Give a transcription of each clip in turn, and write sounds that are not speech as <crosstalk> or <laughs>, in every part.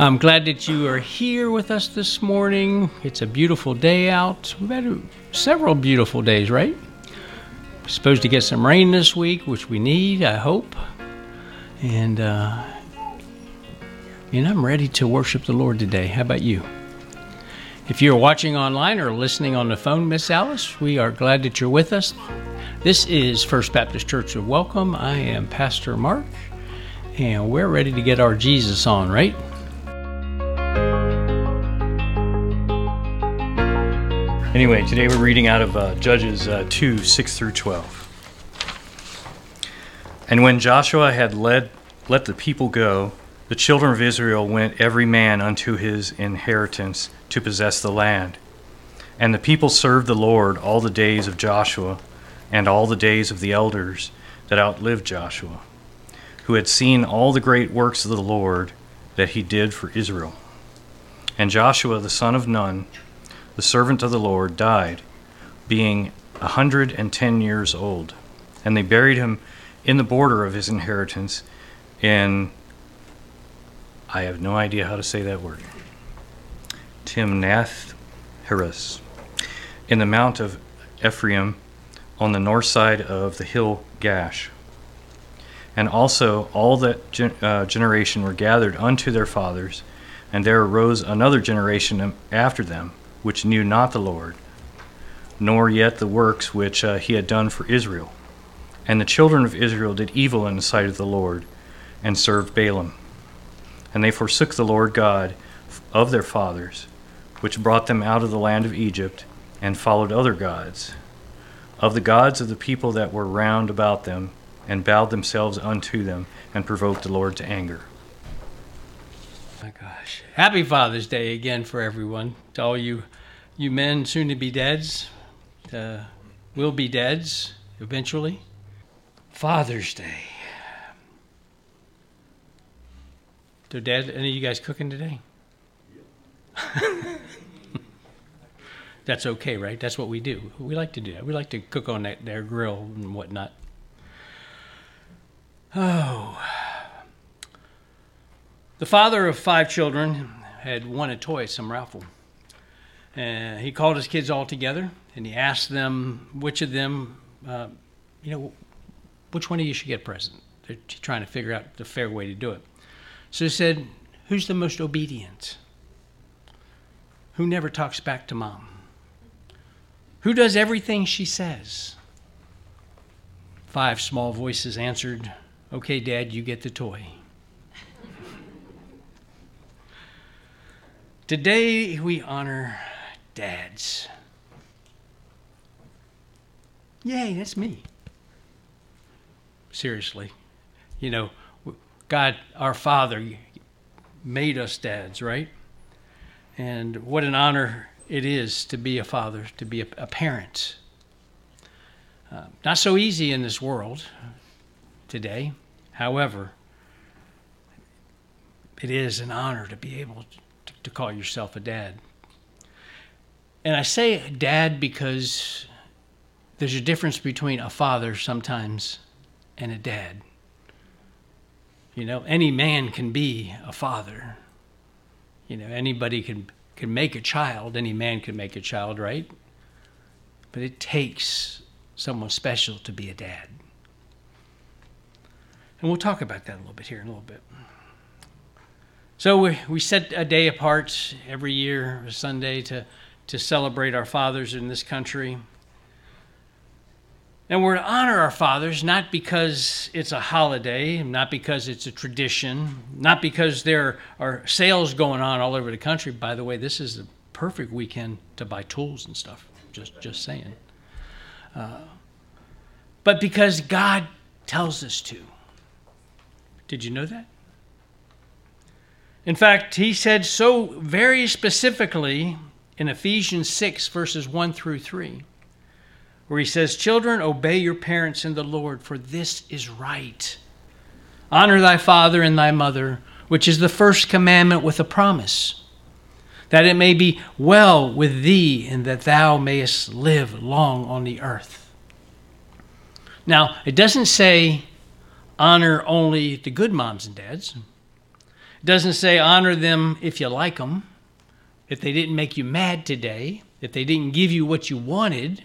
I'm glad that you are here with us this morning. It's a beautiful day out. We've had several beautiful days, right? We're supposed to get some rain this week, which we need, I hope. And, uh, and I'm ready to worship the Lord today. How about you? If you're watching online or listening on the phone, Miss Alice, we are glad that you're with us. This is First Baptist Church of Welcome. I am Pastor Mark, and we're ready to get our Jesus on, right? Anyway, today we're reading out of uh, Judges uh, 2 6 through 12. And when Joshua had led, let the people go, the children of Israel went every man unto his inheritance to possess the land. And the people served the Lord all the days of Joshua and all the days of the elders that outlived Joshua, who had seen all the great works of the Lord that he did for Israel. And Joshua the son of Nun, the servant of the Lord, died, being a hundred and ten years old. And they buried him in the border of his inheritance in, I have no idea how to say that word, Timnath Heres, in the mount of Ephraim on the north side of the hill Gaash. And also all that gen- uh, generation were gathered unto their fathers, and there arose another generation after them which knew not the Lord, nor yet the works which uh, he had done for Israel. And the children of Israel did evil in the sight of the Lord, and served Baalim. And they forsook the Lord God of their fathers, which brought them out of the land of Egypt, and followed other gods, of the gods of the people that were round about them, and bowed themselves unto them, and provoked the Lord to anger. My gosh. Happy Father's Day again for everyone. To all you you men soon to be deads, uh, will be deads eventually. Father's Day. So dad, any of you guys cooking today? <laughs> That's okay, right? That's what we do. We like to do that. We like to cook on that, their grill and whatnot. Oh. The father of five children had won a toy at some raffle. And he called his kids all together and he asked them which of them, uh, you know, which one of you should get a present. They're trying to figure out the fair way to do it. So he said, Who's the most obedient? Who never talks back to mom? Who does everything she says? Five small voices answered, Okay, Dad, you get the toy. Today we honor dads. Yay, that's me. Seriously. You know, God, our Father, made us dads, right? And what an honor it is to be a father, to be a, a parent. Uh, not so easy in this world today. However, it is an honor to be able to, call yourself a dad. And I say dad because there's a difference between a father sometimes and a dad. You know, any man can be a father. You know, anybody can can make a child, any man can make a child, right? But it takes someone special to be a dad. And we'll talk about that a little bit here in a little bit. So we, we set a day apart every year, a Sunday, to, to celebrate our fathers in this country. And we're to honor our fathers not because it's a holiday, not because it's a tradition, not because there are sales going on all over the country. By the way, this is the perfect weekend to buy tools and stuff. Just, just saying. Uh, but because God tells us to. Did you know that? In fact, he said so very specifically in Ephesians 6, verses 1 through 3 where he says, Children, obey your parents in the Lord, for this is right. Honor thy father and thy mother, which is the first commandment with a promise, that it may be well with thee and that thou mayest live long on the earth. Now, it doesn't say honor only the good moms and dads. It doesn't say honor them if you like them, if they didn't make you mad today, if they didn't give you what you wanted.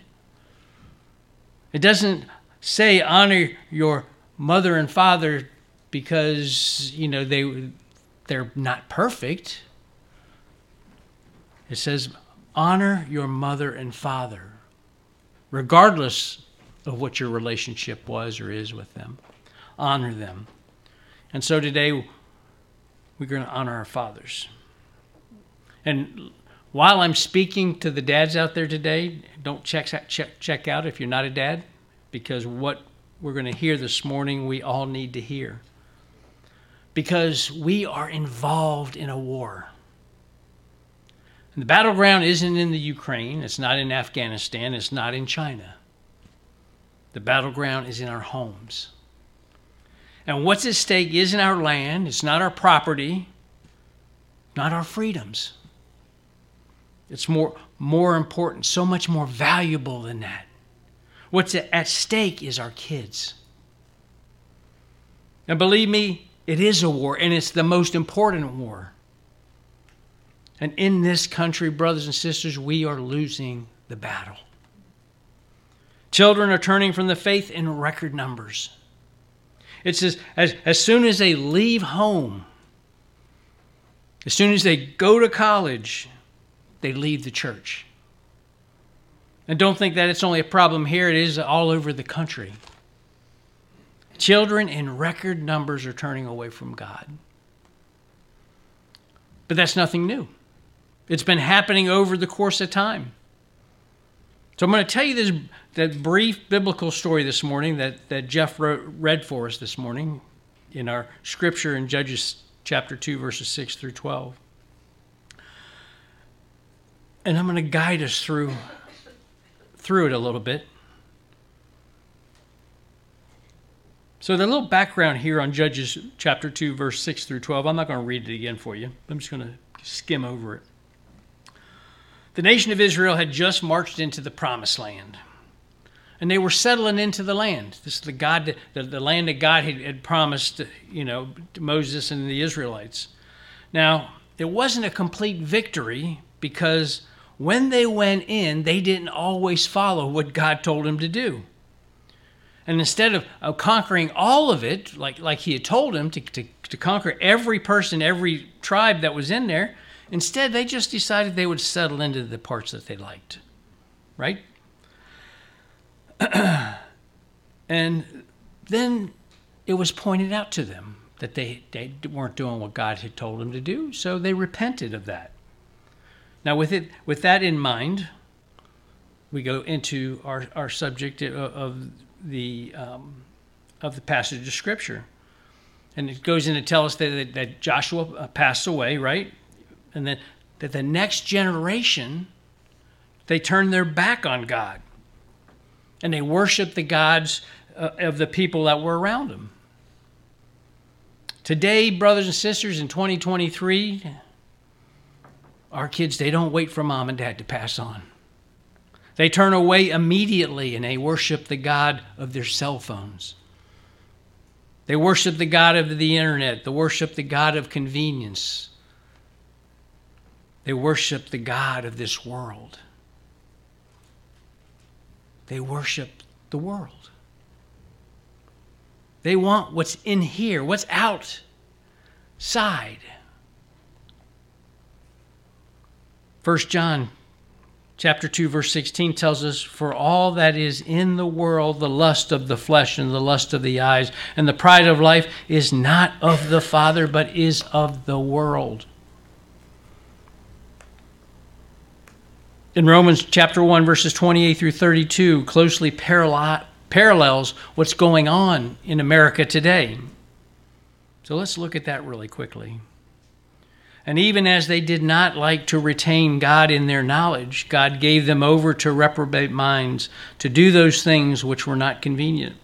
It doesn't say honor your mother and father because, you know, they they're not perfect. It says honor your mother and father regardless of what your relationship was or is with them. Honor them. And so today, we're going to honor our fathers. And while I'm speaking to the dads out there today, don't check, check, check out if you're not a dad, because what we're going to hear this morning, we all need to hear. Because we are involved in a war. And the battleground isn't in the Ukraine, it's not in Afghanistan, it's not in China. The battleground is in our homes. And what's at stake isn't our land, it's not our property, not our freedoms. It's more, more important, so much more valuable than that. What's at stake is our kids. And believe me, it is a war, and it's the most important war. And in this country, brothers and sisters, we are losing the battle. Children are turning from the faith in record numbers. It says, as, as soon as they leave home, as soon as they go to college, they leave the church. And don't think that it's only a problem here, it is all over the country. Children in record numbers are turning away from God. But that's nothing new. It's been happening over the course of time. So I'm going to tell you this that brief biblical story this morning that, that Jeff wrote, read for us this morning in our scripture in Judges chapter 2, verses 6 through 12. And I'm going to guide us through, through it a little bit. So, the little background here on Judges chapter 2, verse 6 through 12, I'm not going to read it again for you. I'm just going to skim over it. The nation of Israel had just marched into the promised land. And they were settling into the land. This is the God, the, the land that God had, had promised, you know, to Moses and the Israelites. Now, it wasn't a complete victory because when they went in, they didn't always follow what God told them to do. And instead of, of conquering all of it, like, like he had told them to, to, to conquer every person, every tribe that was in there, Instead, they just decided they would settle into the parts that they liked, right? <clears throat> and then it was pointed out to them that they, they weren't doing what God had told them to do, so they repented of that. Now, with, it, with that in mind, we go into our, our subject of, the, um, of the passage of Scripture. And it goes in to tell us that, that Joshua passed away, right? And that, that the next generation they turn their back on God and they worship the gods uh, of the people that were around them. Today, brothers and sisters, in 2023, our kids, they don't wait for mom and dad to pass on. They turn away immediately and they worship the God of their cell phones. They worship the God of the internet, they worship the God of convenience. They worship the God of this world. They worship the world. They want what's in here, what's outside. 1 John chapter 2 verse 16 tells us for all that is in the world the lust of the flesh and the lust of the eyes and the pride of life is not of the father but is of the world in Romans chapter 1, verses 28 through 32, closely parallels what's going on in America today. So let's look at that really quickly. And even as they did not like to retain God in their knowledge, God gave them over to reprobate minds to do those things which were not convenient,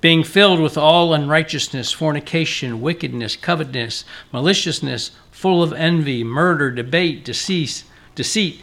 being filled with all unrighteousness, fornication, wickedness, covetousness, maliciousness, full of envy, murder, debate, deceit, deceit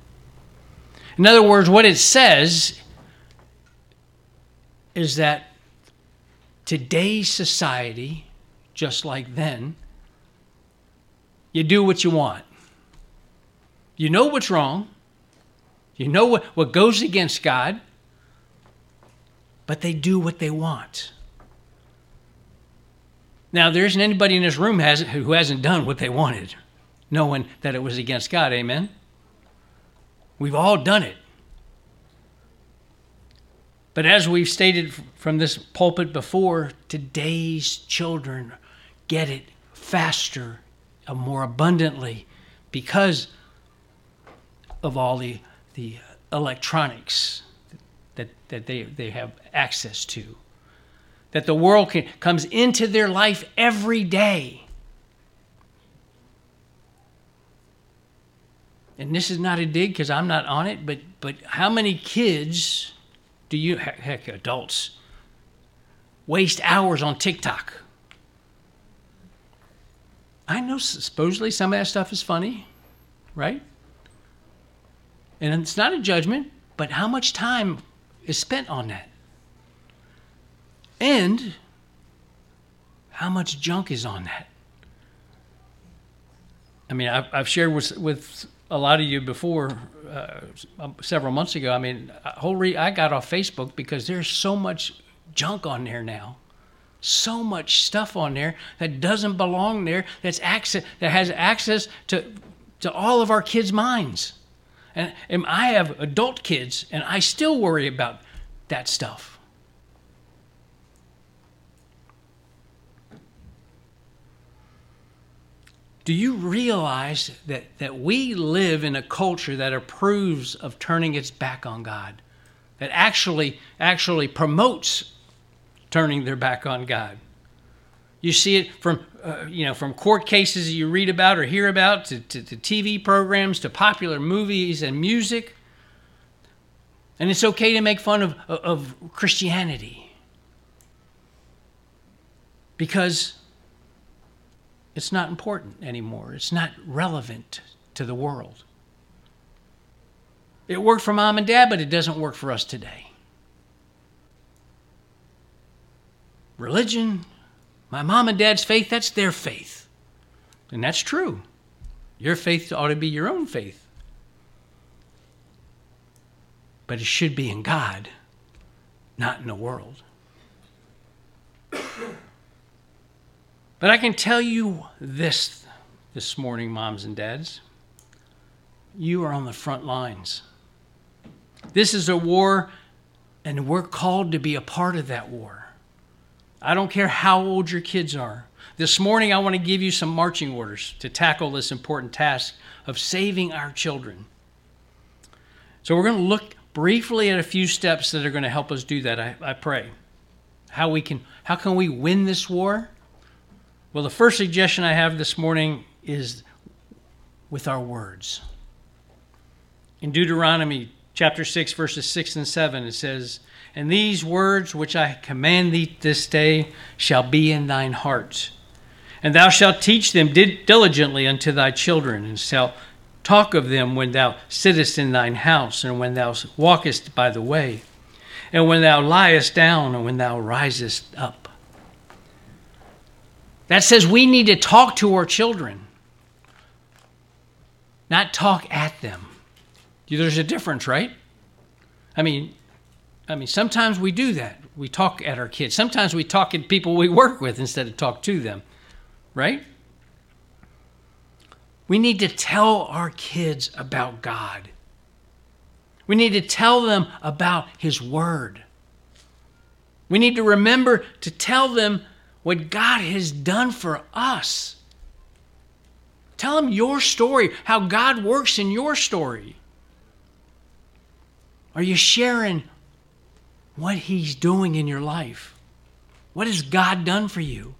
In other words, what it says is that today's society, just like then, you do what you want. You know what's wrong. You know what, what goes against God, but they do what they want. Now, there isn't anybody in this room who hasn't done what they wanted, knowing that it was against God. Amen? We've all done it. But as we've stated from this pulpit before, today's children get it faster and more abundantly because of all the, the electronics that, that they, they have access to. That the world can, comes into their life every day. And this is not a dig because I'm not on it, but, but how many kids do you, heck, adults, waste hours on TikTok? I know supposedly some of that stuff is funny, right? And it's not a judgment, but how much time is spent on that? And how much junk is on that? I mean, I've, I've shared with, with a lot of you before uh, several months ago. I mean, whole re- I got off Facebook because there's so much junk on there now, so much stuff on there that doesn't belong there. That's access that has access to to all of our kids' minds, and, and I have adult kids, and I still worry about that stuff. Do you realize that, that we live in a culture that approves of turning its back on God? That actually actually promotes turning their back on God. You see it from uh, you know from court cases you read about or hear about to, to, to TV programs to popular movies and music. And it's okay to make fun of, of Christianity because it's not important anymore. It's not relevant to the world. It worked for mom and dad, but it doesn't work for us today. Religion, my mom and dad's faith, that's their faith. And that's true. Your faith ought to be your own faith. But it should be in God, not in the world. But I can tell you this this morning, moms and dads. You are on the front lines. This is a war, and we're called to be a part of that war. I don't care how old your kids are. This morning, I want to give you some marching orders to tackle this important task of saving our children. So, we're going to look briefly at a few steps that are going to help us do that, I, I pray. How, we can, how can we win this war? Well, the first suggestion I have this morning is with our words. In Deuteronomy chapter 6, verses 6 and 7, it says, And these words which I command thee this day shall be in thine heart. And thou shalt teach them diligently unto thy children, and shalt talk of them when thou sittest in thine house, and when thou walkest by the way, and when thou liest down, and when thou risest up. That says we need to talk to our children, not talk at them. There's a difference, right? I mean, I mean, sometimes we do that. We talk at our kids. Sometimes we talk at people we work with instead of talk to them, right? We need to tell our kids about God. We need to tell them about His Word. We need to remember to tell them what God has done for us. Tell them your story, how God works in your story. Are you sharing what He's doing in your life? What has God done for you?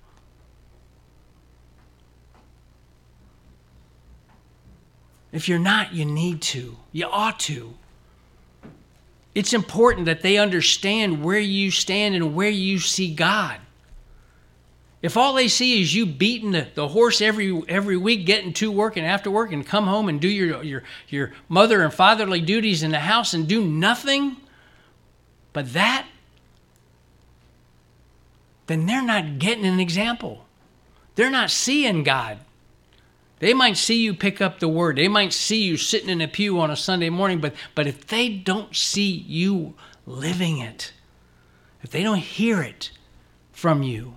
If you're not, you need to. You ought to. It's important that they understand where you stand and where you see God. If all they see is you beating the, horse every every week, getting to work and after work, and come home and do your, your, your mother and fatherly duties in the house and do nothing but that, then they're not getting an example. They're not seeing God. They might see you pick up the word. They might see you sitting in a pew on a Sunday morning, but, but if they don't see you living it, if they don't hear it from you,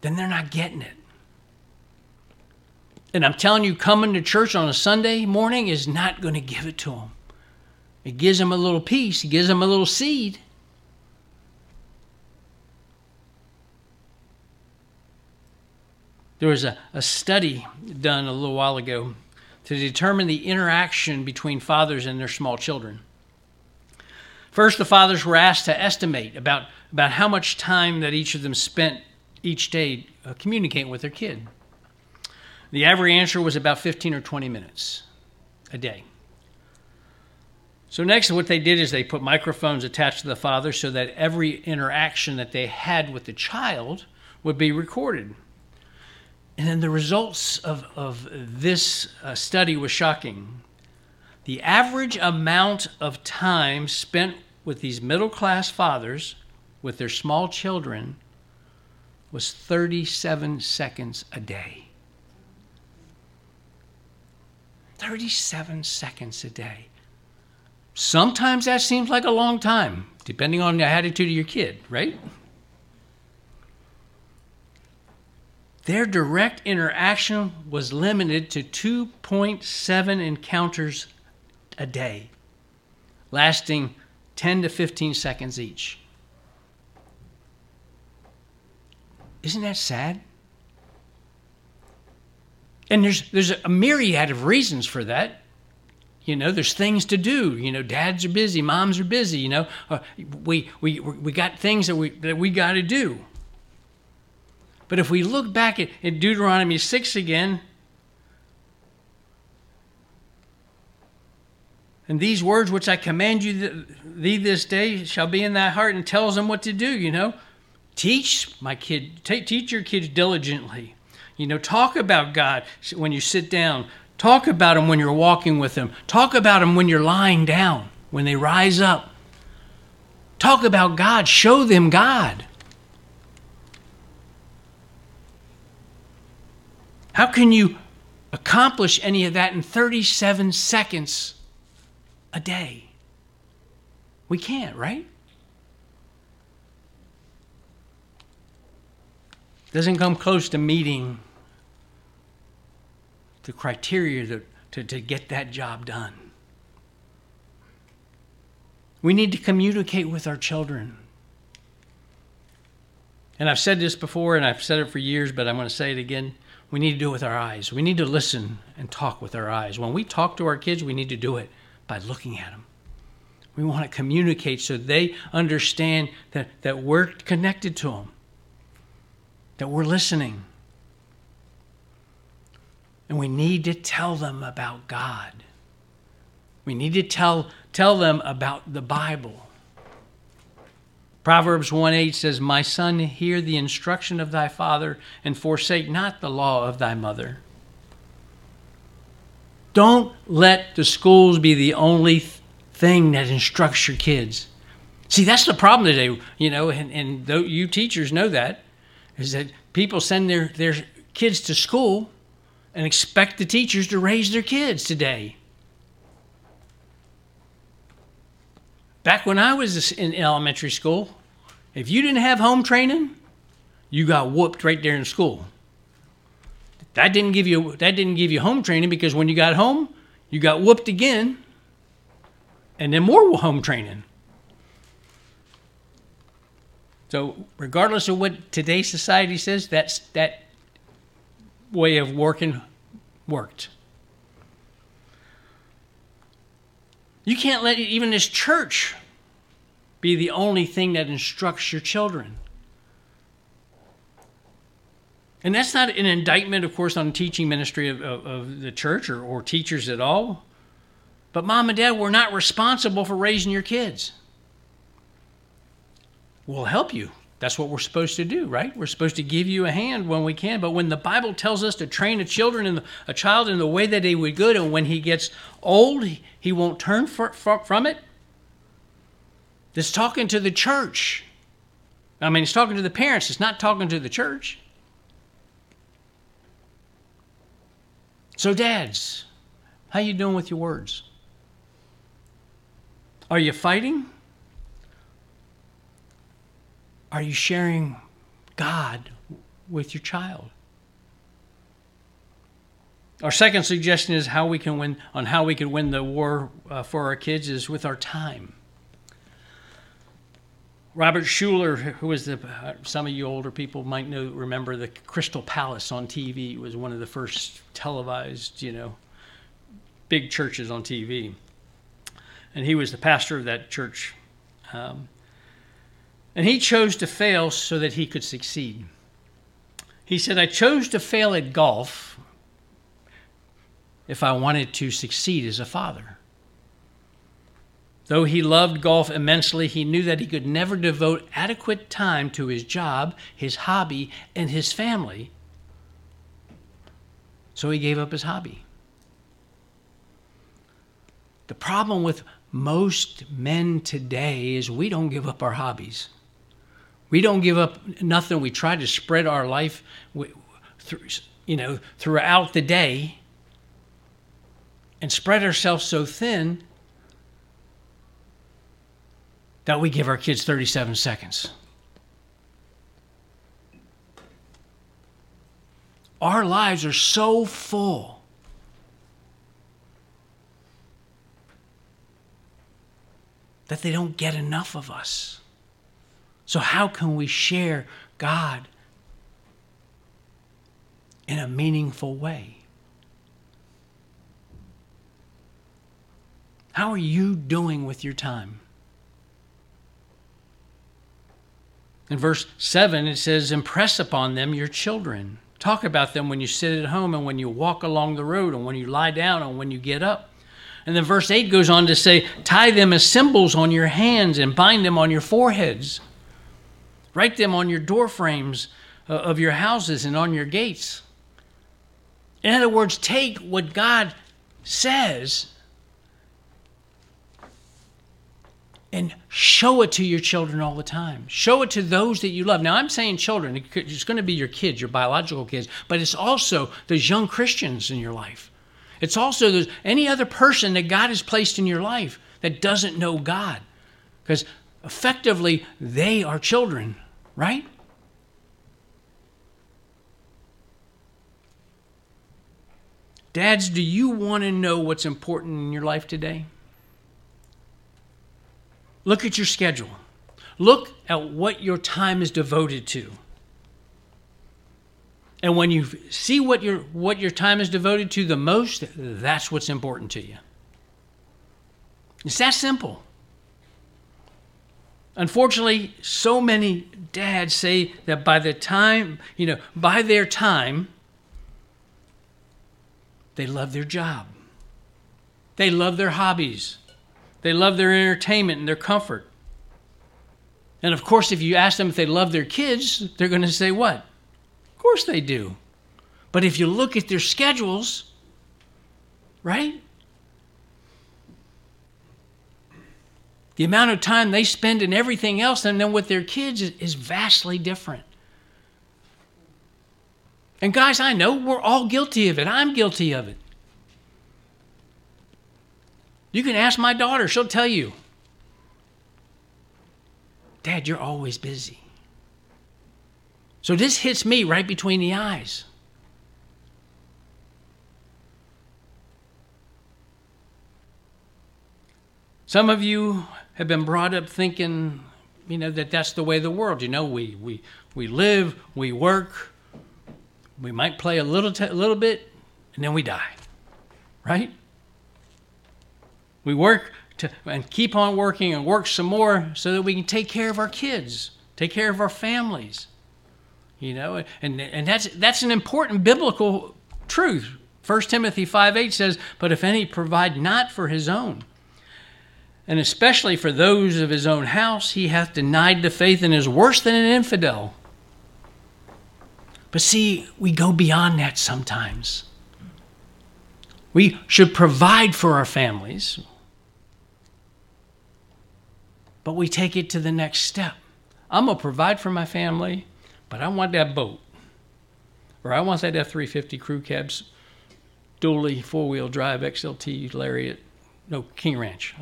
then they're not getting it. And I'm telling you, coming to church on a Sunday morning is not going to give it to them. It gives them a little piece, it gives them a little seed. There was a, a study done a little while ago to determine the interaction between fathers and their small children. First, the fathers were asked to estimate about, about how much time that each of them spent each day uh, communicating with their kid. The average answer was about 15 or 20 minutes a day. So, next, what they did is they put microphones attached to the father so that every interaction that they had with the child would be recorded. And then the results of, of this uh, study was shocking. The average amount of time spent with these middle class fathers with their small children was 37 seconds a day. 37 seconds a day. Sometimes that seems like a long time, depending on the attitude of your kid, right? Their direct interaction was limited to 2.7 encounters a day, lasting 10 to 15 seconds each. Isn't that sad? And there's there's a myriad of reasons for that. You know, there's things to do. You know, dads are busy, moms are busy. You know, uh, we we we got things that we that we got to do. But if we look back at, at Deuteronomy 6 again, and these words which I command you thee this day shall be in thy heart, and tells them what to do, you know. Teach my kid, t- teach your kids diligently. You know, talk about God when you sit down. Talk about Him when you're walking with Him. Talk about Him when you're lying down, when they rise up. Talk about God. Show them God. How can you accomplish any of that in 37 seconds a day? We can't, right? Doesn't come close to meeting the criteria to, to, to get that job done. We need to communicate with our children. And I've said this before and I've said it for years, but I'm going to say it again. We need to do it with our eyes. We need to listen and talk with our eyes. When we talk to our kids, we need to do it by looking at them. We want to communicate so they understand that, that we're connected to them, that we're listening. And we need to tell them about God. We need to tell, tell them about the Bible. Proverbs 1 8 says, My son, hear the instruction of thy father, and forsake not the law of thy mother. Don't let the schools be the only thing that instructs your kids. See, that's the problem today, you know, and, and you teachers know that, is that people send their, their kids to school and expect the teachers to raise their kids today. Back when I was in elementary school, if you didn't have home training, you got whooped right there in school. That didn't give you that didn't give you home training because when you got home, you got whooped again, and then more home training. So, regardless of what today's society says, that's that way of working worked. You can't let even this church be the only thing that instructs your children. And that's not an indictment, of course, on teaching ministry of, of, of the church or, or teachers at all. But mom and dad, we're not responsible for raising your kids. We'll help you. That's what we're supposed to do, right? We're supposed to give you a hand when we can. But when the Bible tells us to train a children in the, a child in the way that they would good, and when he gets old, he won't turn for, for, from it. It's talking to the church. I mean, it's talking to the parents. It's not talking to the church. So, dads, how you doing with your words? Are you fighting? Are you sharing God with your child? Our second suggestion is how we can win on how we can win the war uh, for our kids is with our time. Robert Schuller, who was the uh, some of you older people might know remember the Crystal Palace on TV it was one of the first televised, you know, big churches on TV, and he was the pastor of that church. Um, and he chose to fail so that he could succeed. He said, I chose to fail at golf if I wanted to succeed as a father. Though he loved golf immensely, he knew that he could never devote adequate time to his job, his hobby, and his family. So he gave up his hobby. The problem with most men today is we don't give up our hobbies. We don't give up nothing. We try to spread our life, you know, throughout the day, and spread ourselves so thin that we give our kids 37 seconds. Our lives are so full. That they don't get enough of us. So, how can we share God in a meaningful way? How are you doing with your time? In verse 7, it says, Impress upon them your children. Talk about them when you sit at home and when you walk along the road and when you lie down and when you get up. And then verse 8 goes on to say, Tie them as symbols on your hands and bind them on your foreheads. Write them on your door frames uh, of your houses and on your gates. In other words, take what God says and show it to your children all the time. Show it to those that you love. Now, I'm saying children, it's going to be your kids, your biological kids, but it's also those young Christians in your life. It's also those, any other person that God has placed in your life that doesn't know God. Because effectively, they are children, right? Dads, do you want to know what's important in your life today? Look at your schedule. Look at what your time is devoted to. And when you see what your what your time is devoted to the most, that's what's important to you. It's that simple. Unfortunately, so many dads say that by the time, you know, by their time, they love their job. They love their hobbies. They love their entertainment and their comfort. And of course, if you ask them if they love their kids, they're going to say what? Of course they do. But if you look at their schedules, right? The amount of time they spend in everything else and then with their kids is, is vastly different. And guys, I know we're all guilty of it. I'm guilty of it. You can ask my daughter, she'll tell you. Dad, you're always busy. So this hits me right between the eyes. Some of you have been brought up thinking, you know, that that's the way the world. You know, we, we, we live, we work, we might play a little, a little bit, and then we die, right? We work to, and keep on working and work some more so that we can take care of our kids, take care of our families. You know, and, and that's, that's an important biblical truth. 1 Timothy 5 8 says, But if any provide not for his own, and especially for those of his own house, he hath denied the faith and is worse than an infidel. But see, we go beyond that sometimes. We should provide for our families, but we take it to the next step. I'm going to provide for my family, but I want that boat. Or I want that F 350 crew cabs, dually four wheel drive XLT Lariat, no, King Ranch.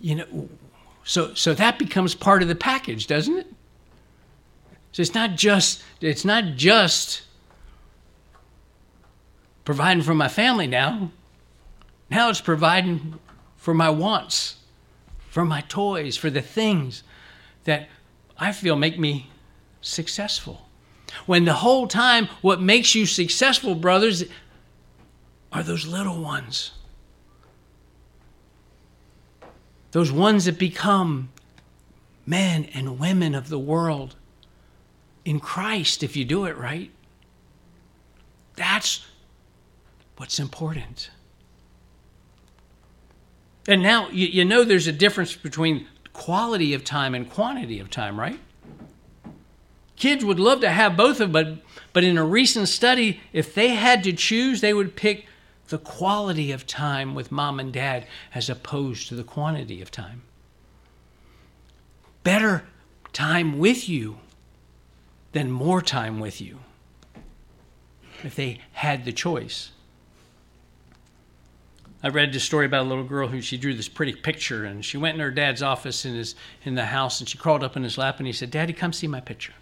You know, so so that becomes part of the package, doesn't it? So it's not just it's not just providing for my family now. Now it's providing for my wants, for my toys, for the things that I feel make me successful. When the whole time what makes you successful, brothers, are those little ones those ones that become men and women of the world in Christ if you do it right. That's what's important. And now you, you know there's a difference between quality of time and quantity of time, right? Kids would love to have both of them, but, but in a recent study, if they had to choose, they would pick the quality of time with mom and dad as opposed to the quantity of time. Better time with you than more time with you if they had the choice. I read this story about a little girl who she drew this pretty picture and she went in her dad's office in his in the house and she crawled up in his lap and he said, Daddy, come see my picture.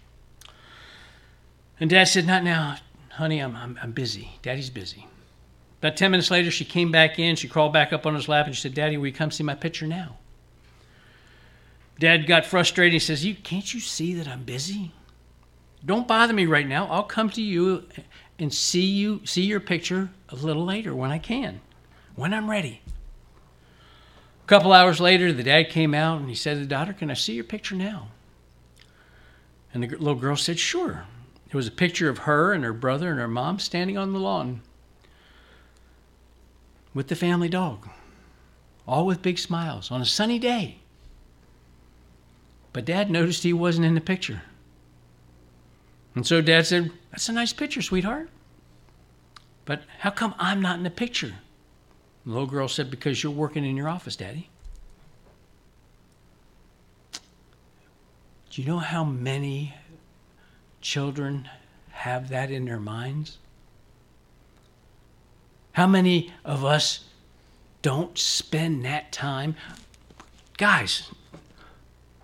And dad said, Not now, honey, I'm, I'm, I'm busy. Daddy's busy. About 10 minutes later, she came back in. She crawled back up on his lap and she said, Daddy, will you come see my picture now? Dad got frustrated. He says, you, Can't you see that I'm busy? Don't bother me right now. I'll come to you and see you see your picture a little later when I can, when I'm ready. A couple hours later, the dad came out and he said to the daughter, Can I see your picture now? And the little girl said, Sure. It was a picture of her and her brother and her mom standing on the lawn with the family dog, all with big smiles on a sunny day. But dad noticed he wasn't in the picture. And so dad said, That's a nice picture, sweetheart. But how come I'm not in the picture? The little girl said, Because you're working in your office, daddy. Do you know how many children have that in their minds? How many of us don't spend that time? Guys,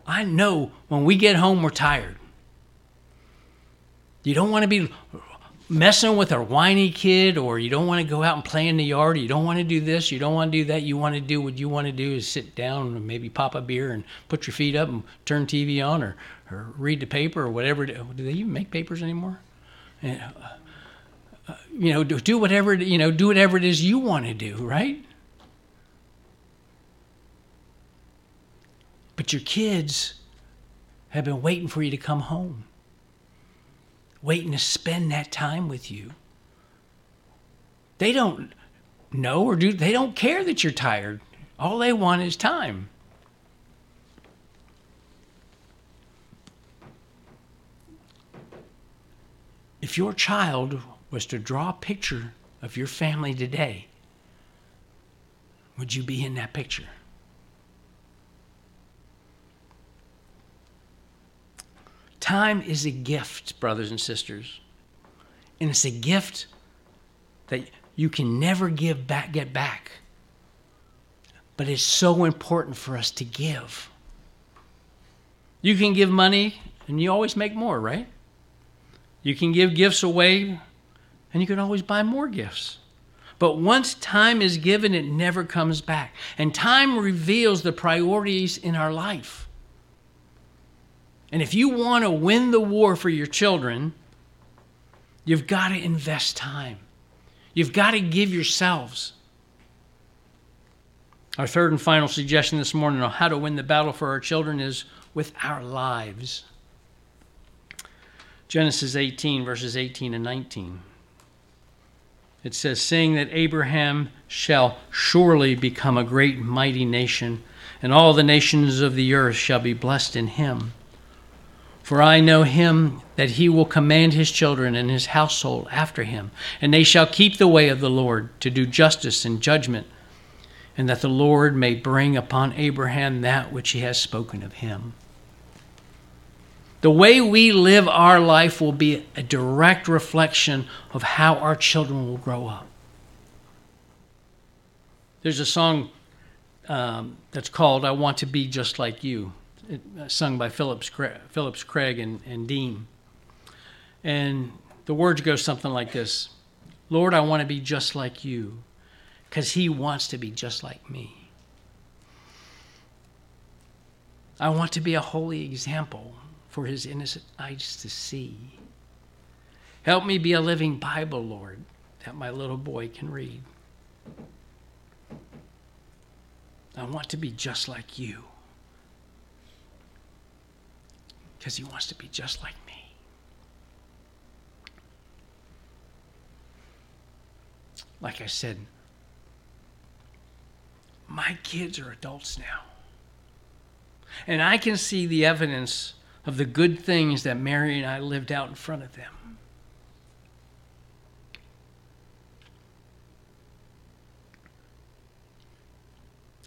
I know when we get home, we're tired. You don't want to be messing with a whiny kid, or you don't want to go out and play in the yard, or you don't want to do this, you don't want to do that. You want to do what you want to do is sit down and maybe pop a beer and put your feet up and turn TV on or, or read the paper or whatever. Do they even make papers anymore? Uh, you know, do, do whatever, you know, do whatever it is you want to do, right? But your kids have been waiting for you to come home, waiting to spend that time with you. They don't know or do they don't care that you're tired. All they want is time. If your child was to draw a picture of your family today, would you be in that picture? Time is a gift, brothers and sisters. And it's a gift that you can never give back get back. But it's so important for us to give. You can give money and you always make more, right? You can give gifts away and you can always buy more gifts. But once time is given, it never comes back. And time reveals the priorities in our life. And if you want to win the war for your children, You've got to invest time. You've got to give yourselves. Our third and final suggestion this morning on how to win the battle for our children is with our lives. Genesis 18, verses 18 and 19. It says, Saying that Abraham shall surely become a great mighty nation, and all the nations of the earth shall be blessed in him. For I know him that he will command his children and his household after him, and they shall keep the way of the Lord to do justice and judgment, and that the Lord may bring upon Abraham that which he has spoken of him. The way we live our life will be a direct reflection of how our children will grow up. There's a song um, that's called I Want to Be Just Like You, it, uh, sung by Phillips, Phillips Craig and, and Dean. And the words go something like this Lord, I want to be just like you, because He wants to be just like me. I want to be a holy example for his innocent eyes to see. Help me be a living Bible, Lord, that my little boy can read. I want to be just like you because he wants to be just like me. Like I said, my kids are adults now. And I can see the evidence of the good things that Mary and I lived out in front of them.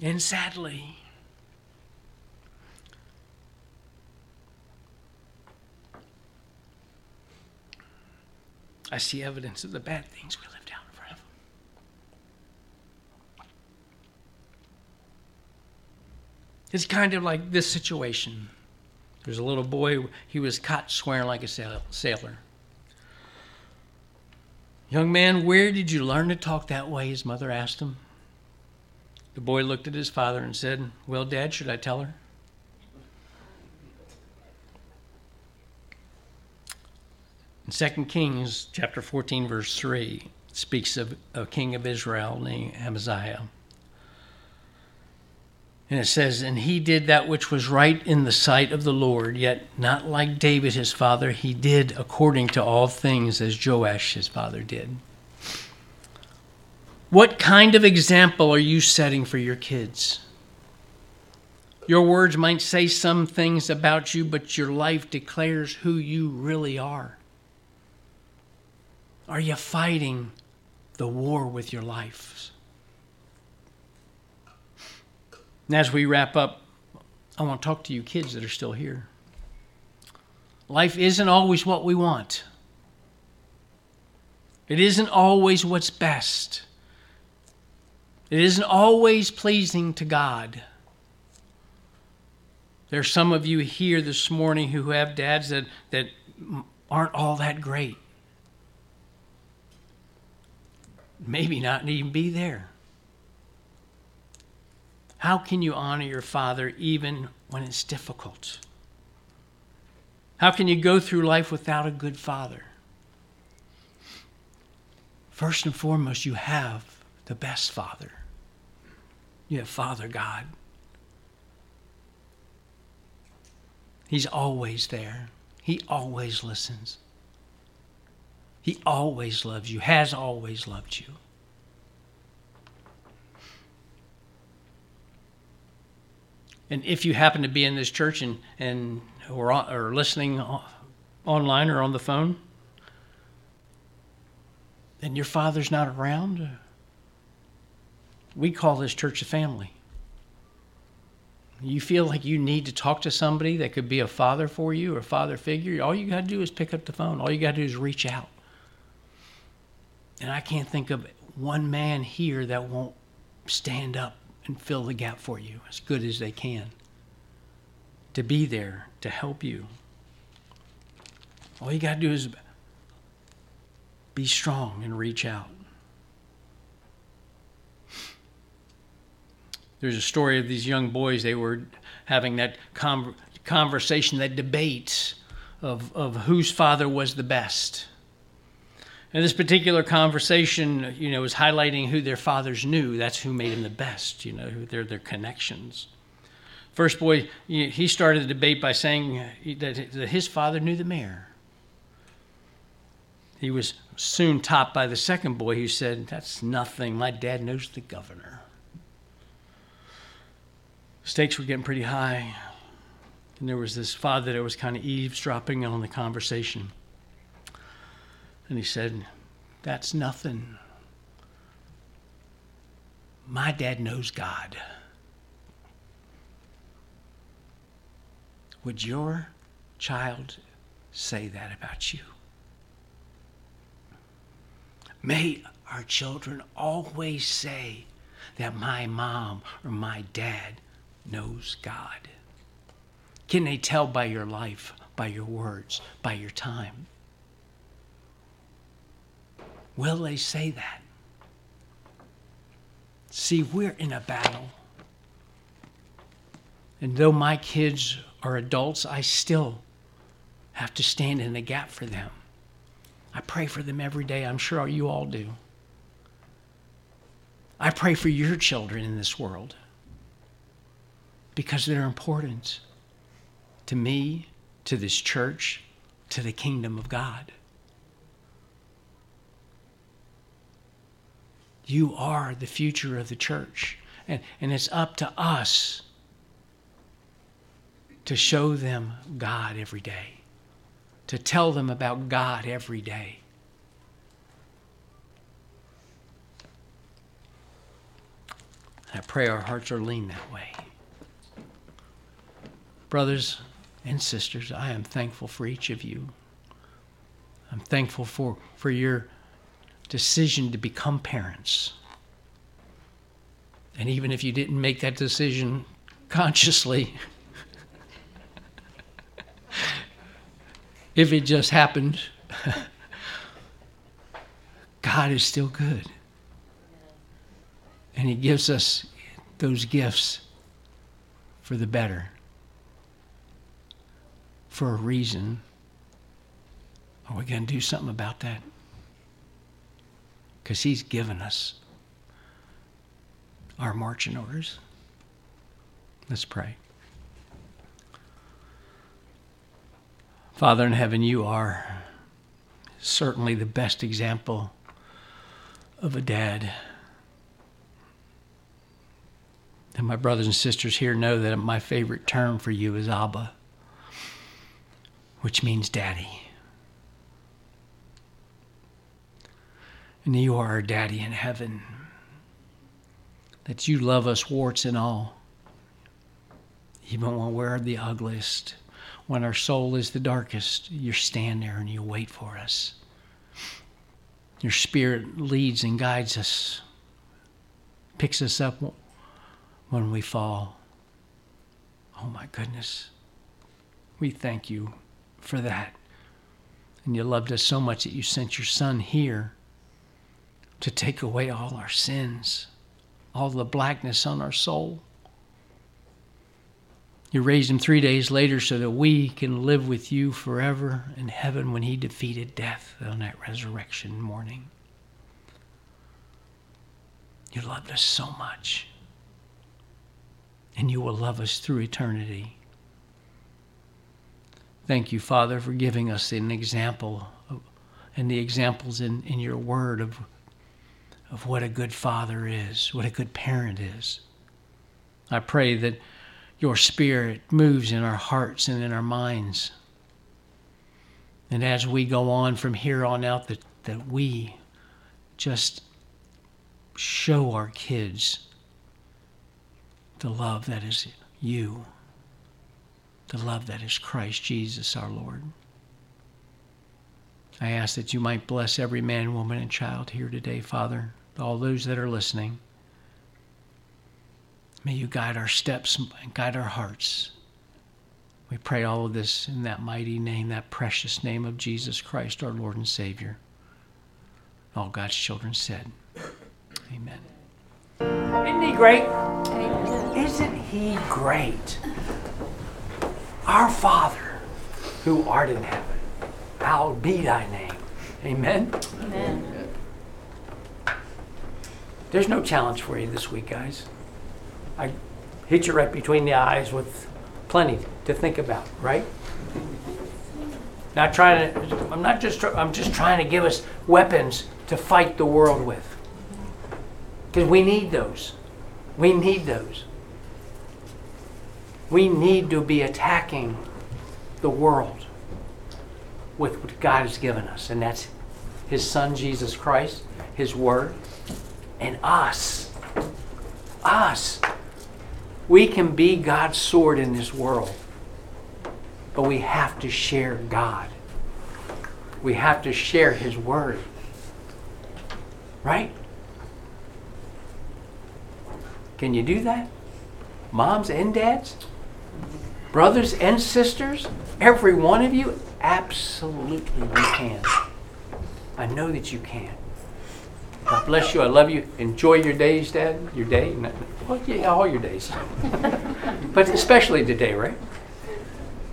And sadly, I see evidence of the bad things we lived out in front of them. It's kind of like this situation. There's a little boy, he was caught swearing like a sailor. Young man, where did you learn to talk that way? His mother asked him. The boy looked at his father and said, Well, Dad, should I tell her? In 2 Kings chapter 14, verse 3, speaks of a king of Israel named Amaziah. And it says, And he did that which was right in the sight of the Lord, yet not like David his father, he did according to all things as Joash his father did. What kind of example are you setting for your kids? Your words might say some things about you, but your life declares who you really are. Are you fighting the war with your life? And as we wrap up, I want to talk to you kids that are still here. Life isn't always what we want, it isn't always what's best, it isn't always pleasing to God. There's some of you here this morning who have dads that, that aren't all that great. Maybe not even be there. How can you honor your father even when it's difficult? How can you go through life without a good father? First and foremost, you have the best father. You have Father God. He's always there. He always listens. He always loves you, has always loved you. And if you happen to be in this church and, and or, or listening online or on the phone, and your father's not around, we call this church a family. You feel like you need to talk to somebody that could be a father for you or a father figure, all you got to do is pick up the phone. All you got to do is reach out. And I can't think of one man here that won't stand up and fill the gap for you as good as they can. To be there to help you. All you got to do is be strong and reach out. There's a story of these young boys. They were having that conversation, that debate of, of whose father was the best. And this particular conversation, you know, was highlighting who their fathers knew. That's who made them the best, you know, their, their connections. First boy, he started the debate by saying that his father knew the mayor. He was soon topped by the second boy who said, That's nothing. My dad knows the governor. Stakes were getting pretty high. And there was this father that was kind of eavesdropping on the conversation. And he said, That's nothing. My dad knows God. Would your child say that about you? May our children always say that my mom or my dad knows God. Can they tell by your life, by your words, by your time? Will they say that? See, we're in a battle. And though my kids are adults, I still have to stand in the gap for them. I pray for them every day. I'm sure you all do. I pray for your children in this world because they're important to me, to this church, to the kingdom of God. You are the future of the church. And, and it's up to us to show them God every day, to tell them about God every day. I pray our hearts are lean that way. Brothers and sisters, I am thankful for each of you. I'm thankful for, for your decision to become parents. And even if you didn't make that decision consciously, <laughs> if it just happened, <laughs> God is still good. And He gives us those gifts for the better, for a reason. Are we going to do something about that? Because He's given us our marching orders. Let's pray. Father in heaven, you are certainly the best example of a dad. And my brothers and sisters here know that my favorite term for you is Abba, which means daddy. And you are our daddy in heaven, that you love us warts and all, even when we're the ugliest when our soul is the darkest, you stand there and you wait for us. Your spirit leads and guides us, picks us up when we fall. Oh my goodness. We thank you for that. And you loved us so much that you sent your son here to take away all our sins, all the blackness on our soul. You raised him three days later so that we can live with you forever in heaven when he defeated death on that resurrection morning. You loved us so much. And you will love us through eternity. Thank you, Father, for giving us an example of, and the examples in, in your word of, of what a good father is, what a good parent is. I pray that your spirit moves in our hearts and in our minds. And as we go on from here on out, that, that we just show our kids the love that is you, the love that is Christ Jesus our Lord. I ask that you might bless every man, woman, and child here today, Father, all those that are listening. May you guide our steps and guide our hearts. We pray all of this in that mighty name, that precious name of Jesus Christ, our Lord and Savior. All God's children said, Amen. Isn't he great? Isn't he great? Our Father, who art in heaven, hallowed be thy name. Amen. Amen. There's no challenge for you this week, guys. I hit you right between the eyes with plenty to think about, right? Not trying to, I'm not just, I'm just trying to give us weapons to fight the world with. Because we need those. We need those. We need to be attacking the world with what God has given us, and that's His Son, Jesus Christ, His Word, and us. Us. We can be God's sword in this world, but we have to share God. We have to share His Word. Right? Can you do that? Moms and dads? Brothers and sisters? Every one of you? Absolutely, you can. I know that you can. God bless you. I love you. Enjoy your days, Dad. Your day. Well, yeah, all your days. <laughs> but especially today, right?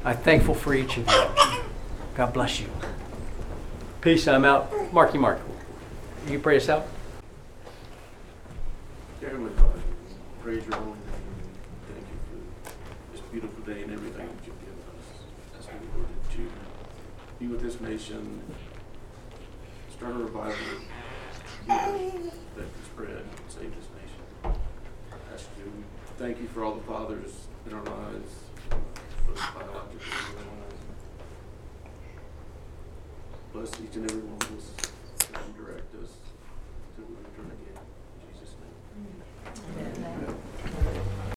I'm thankful for each of you. God bless you. Peace. I'm out. Marky Mark. You pray us out? Dear Heavenly Father, praise your holy name. Thank you for this beautiful day and everything that you've given us. You, Lord, that you be with this nation, start a revival that spread and save this nation. Ask you, thank you for all the fathers in our lives, both biological and otherwise. Bless each and every one of us and direct us to return again. In Jesus' name. Amen.